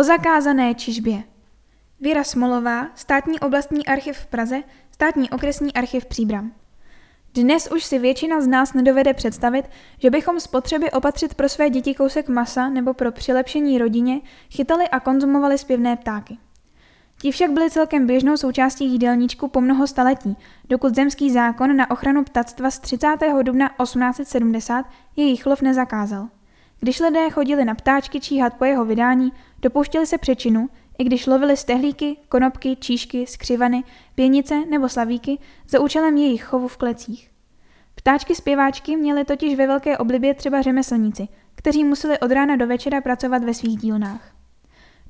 O zakázané čižbě. Věra Smolová, státní oblastní archiv v Praze, státní okresní archiv Příbram. Dnes už si většina z nás nedovede představit, že bychom z potřeby opatřit pro své děti kousek masa nebo pro přilepšení rodině chytali a konzumovali zpěvné ptáky. Ti však byli celkem běžnou součástí jídelníčku po mnoho staletí, dokud zemský zákon na ochranu ptactva z 30. dubna 1870 jejich lov nezakázal. Když lidé chodili na ptáčky číhat po jeho vydání, dopouštěli se přečinu, i když lovili stehlíky, konopky, číšky, skřivany, pěnice nebo slavíky za účelem jejich chovu v klecích. Ptáčky zpěváčky měly totiž ve velké oblibě třeba řemeslníci, kteří museli od rána do večera pracovat ve svých dílnách.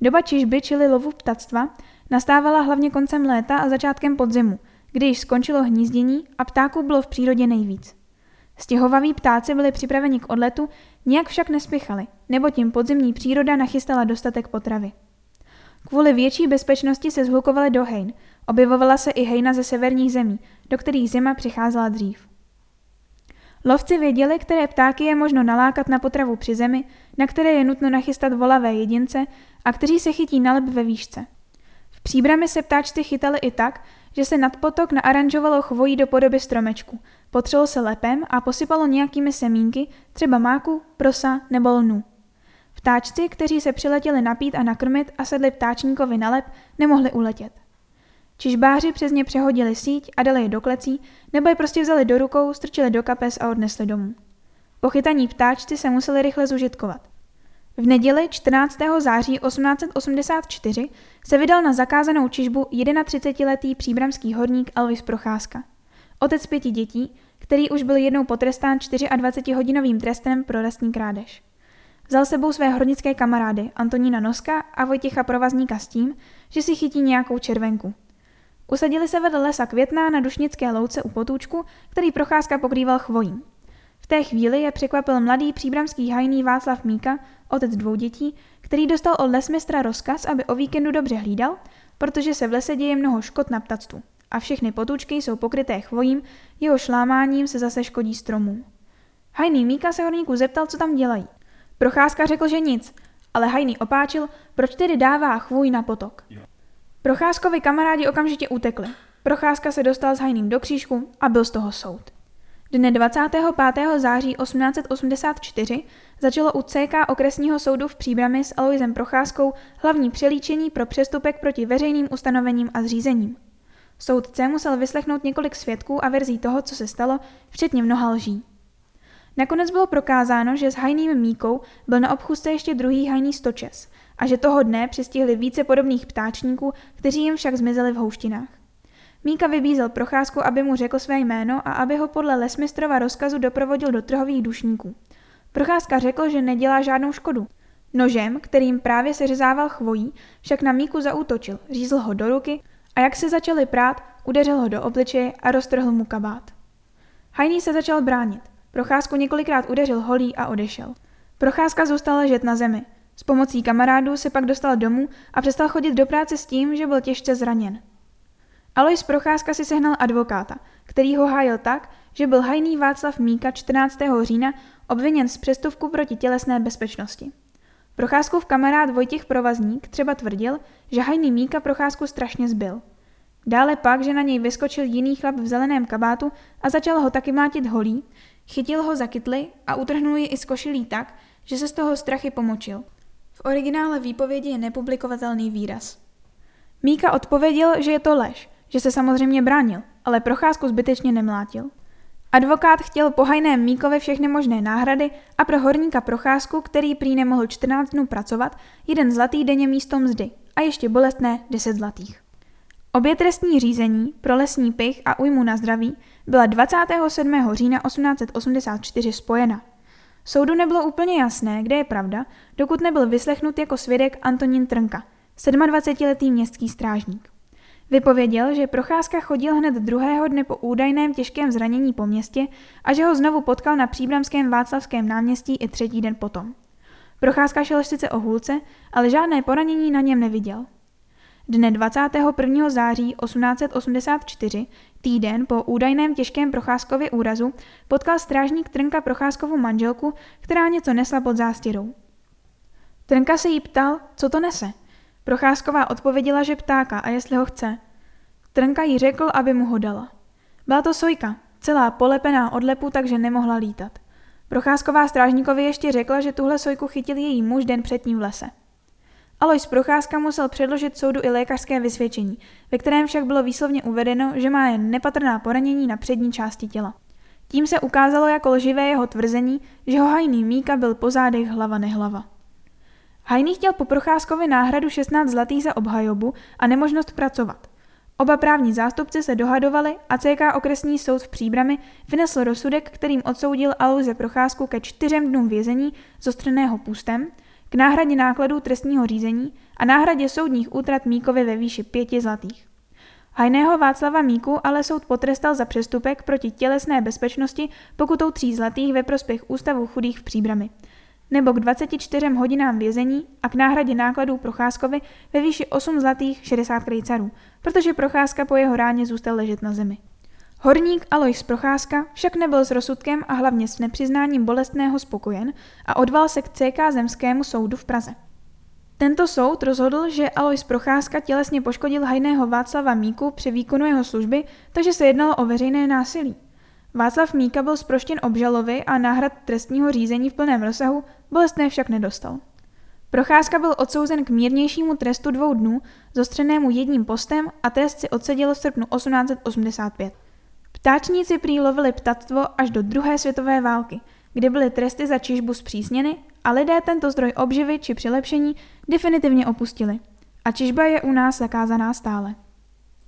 Doba čižby, čili lovu ptactva, nastávala hlavně koncem léta a začátkem podzimu, kdy již skončilo hnízdění a ptáků bylo v přírodě nejvíc. Stěhovaví ptáci byli připraveni k odletu, nijak však nespěchali, nebo tím podzimní příroda nachystala dostatek potravy. Kvůli větší bezpečnosti se zhlukovali do hejn, objevovala se i hejna ze severních zemí, do kterých zima přicházela dřív. Lovci věděli, které ptáky je možno nalákat na potravu při zemi, na které je nutno nachystat volavé jedince a kteří se chytí na lep ve výšce. V příbrami se ptáčci chytali i tak, že se nad potok naaranžovalo chvojí do podoby stromečku, potřelo se lepem a posypalo nějakými semínky, třeba máku, prosa nebo lnu. Ptáčci, kteří se přiletěli napít a nakrmit a sedli ptáčníkovi na lep, nemohli uletět. Čižbáři přes ně přehodili síť a dali je do klecí, nebo je prostě vzali do rukou, strčili do kapes a odnesli domů. Pochytaní ptáčci se museli rychle zužitkovat. V neděli 14. září 1884 se vydal na zakázanou čižbu 31-letý příbramský horník Elvis Procházka. Otec pěti dětí, který už byl jednou potrestán 24-hodinovým trestem pro lesní krádež. Vzal sebou své hornické kamarády Antonína Noska a Vojtěcha Provazníka s tím, že si chytí nějakou červenku. Usadili se vedle lesa Květná na Dušnické louce u potůčku, který procházka pokrýval chvojí. Té chvíli je překvapil mladý příbramský hajný Václav Míka, otec dvou dětí, který dostal od lesmistra rozkaz, aby o víkendu dobře hlídal, protože se v lese děje mnoho škod na ptactvu a všechny potůčky jsou pokryté chvojím, jeho šlámáním se zase škodí stromů. Hajný Míka se horníků zeptal, co tam dělají. Procházka řekl, že nic, ale Hajný opáčil, proč tedy dává chvůj na potok. Procházkovi kamarádi okamžitě utekli. Procházka se dostal s Hajným do křížku a byl z toho soud. Dne 25. září 1884 začalo u CK okresního soudu v Příbrami s Aloisem Procházkou hlavní přelíčení pro přestupek proti veřejným ustanovením a zřízením. Soudce musel vyslechnout několik svědků a verzí toho, co se stalo, včetně mnoha lží. Nakonec bylo prokázáno, že s hajným míkou byl na obchůzce ještě druhý hajný stočes a že toho dne přistihli více podobných ptáčníků, kteří jim však zmizeli v houštinách. Míka vybízel procházku, aby mu řekl své jméno a aby ho podle lesmistrova rozkazu doprovodil do trhových dušníků. Procházka řekl, že nedělá žádnou škodu. Nožem, kterým právě seřezával chvojí, však na Míku zaútočil, řízl ho do ruky a jak se začali prát, udeřil ho do obličeje a roztrhl mu kabát. Hajný se začal bránit. Procházku několikrát udeřil holí a odešel. Procházka zůstal ležet na zemi. S pomocí kamarádů se pak dostal domů a přestal chodit do práce s tím, že byl těžce zraněn. Alois Procházka si sehnal advokáta, který ho hájil tak, že byl hajný Václav Míka 14. října obviněn z přestupku proti tělesné bezpečnosti. Procházkův kamarád Vojtěch Provazník třeba tvrdil, že hajný Míka Procházku strašně zbyl. Dále pak, že na něj vyskočil jiný chlap v zeleném kabátu a začal ho taky mátit holí, chytil ho za kytly a utrhnul ji i z košilí tak, že se z toho strachy pomočil. V originále výpovědi je nepublikovatelný výraz. Míka odpověděl, že je to lež, že se samozřejmě bránil, ale procházku zbytečně nemlátil. Advokát chtěl po hajném Míkovi všechny možné náhrady a pro horníka procházku, který prý nemohl 14 dnů pracovat, jeden zlatý denně místo mzdy a ještě bolestné 10 zlatých. Obě trestní řízení pro lesní pich a újmu na zdraví byla 27. října 1884 spojena. Soudu nebylo úplně jasné, kde je pravda, dokud nebyl vyslechnut jako svědek Antonín Trnka, 27-letý městský strážník. Vypověděl, že Procházka chodil hned druhého dne po údajném těžkém zranění po městě a že ho znovu potkal na příbramském Václavském náměstí i třetí den potom. Procházka šel sice o hůlce, ale žádné poranění na něm neviděl. Dne 21. září 1884, týden po údajném těžkém Procházkově úrazu, potkal strážník Trnka Procházkovu manželku, která něco nesla pod zástěrou. Trnka se jí ptal, co to nese – Procházková odpověděla, že ptáka a jestli ho chce. Trnka jí řekl, aby mu ho dala. Byla to sojka, celá polepená od lepu, takže nemohla lítat. Procházková strážníkovi ještě řekla, že tuhle sojku chytil její muž den předtím v lese. Alois Procházka musel předložit soudu i lékařské vysvědčení, ve kterém však bylo výslovně uvedeno, že má jen nepatrná poranění na přední části těla. Tím se ukázalo jako lživé jeho tvrzení, že ho hajný Míka byl po zádech hlava nehlava. Hajný chtěl po Procházkovi náhradu 16 zlatých za obhajobu a nemožnost pracovat. Oba právní zástupci se dohadovali a CK okresní soud v Příbrami vynesl rozsudek, kterým odsoudil Aluze Procházku ke čtyřem dnům vězení zostřeného půstem, k náhradě nákladů trestního řízení a náhradě soudních útrat Míkovi ve výši pěti zlatých. Hajného Václava Míku ale soud potrestal za přestupek proti tělesné bezpečnosti pokutou tří zlatých ve prospěch Ústavu chudých v Příbrami, nebo k 24 hodinám vězení a k náhradě nákladů Procházkovi ve výši 8 zlatých 60 krejcarů, protože Procházka po jeho ráně zůstal ležet na zemi. Horník Alois Procházka však nebyl s rozsudkem a hlavně s nepřiznáním bolestného spokojen a odval se k CK Zemskému soudu v Praze. Tento soud rozhodl, že Alois Procházka tělesně poškodil hajného Václava Míku při výkonu jeho služby, takže se jednalo o veřejné násilí. Václav Míka byl zproštěn obžalovy a náhrad trestního řízení v plném rozsahu, bolestné však nedostal. Procházka byl odsouzen k mírnějšímu trestu dvou dnů, zostřenému jedním postem a trest si odseděl v srpnu 1885. Ptáčníci prý lovili ptactvo až do druhé světové války, kdy byly tresty za čižbu zpřísněny a lidé tento zdroj obživy či přilepšení definitivně opustili. A čižba je u nás zakázaná stále.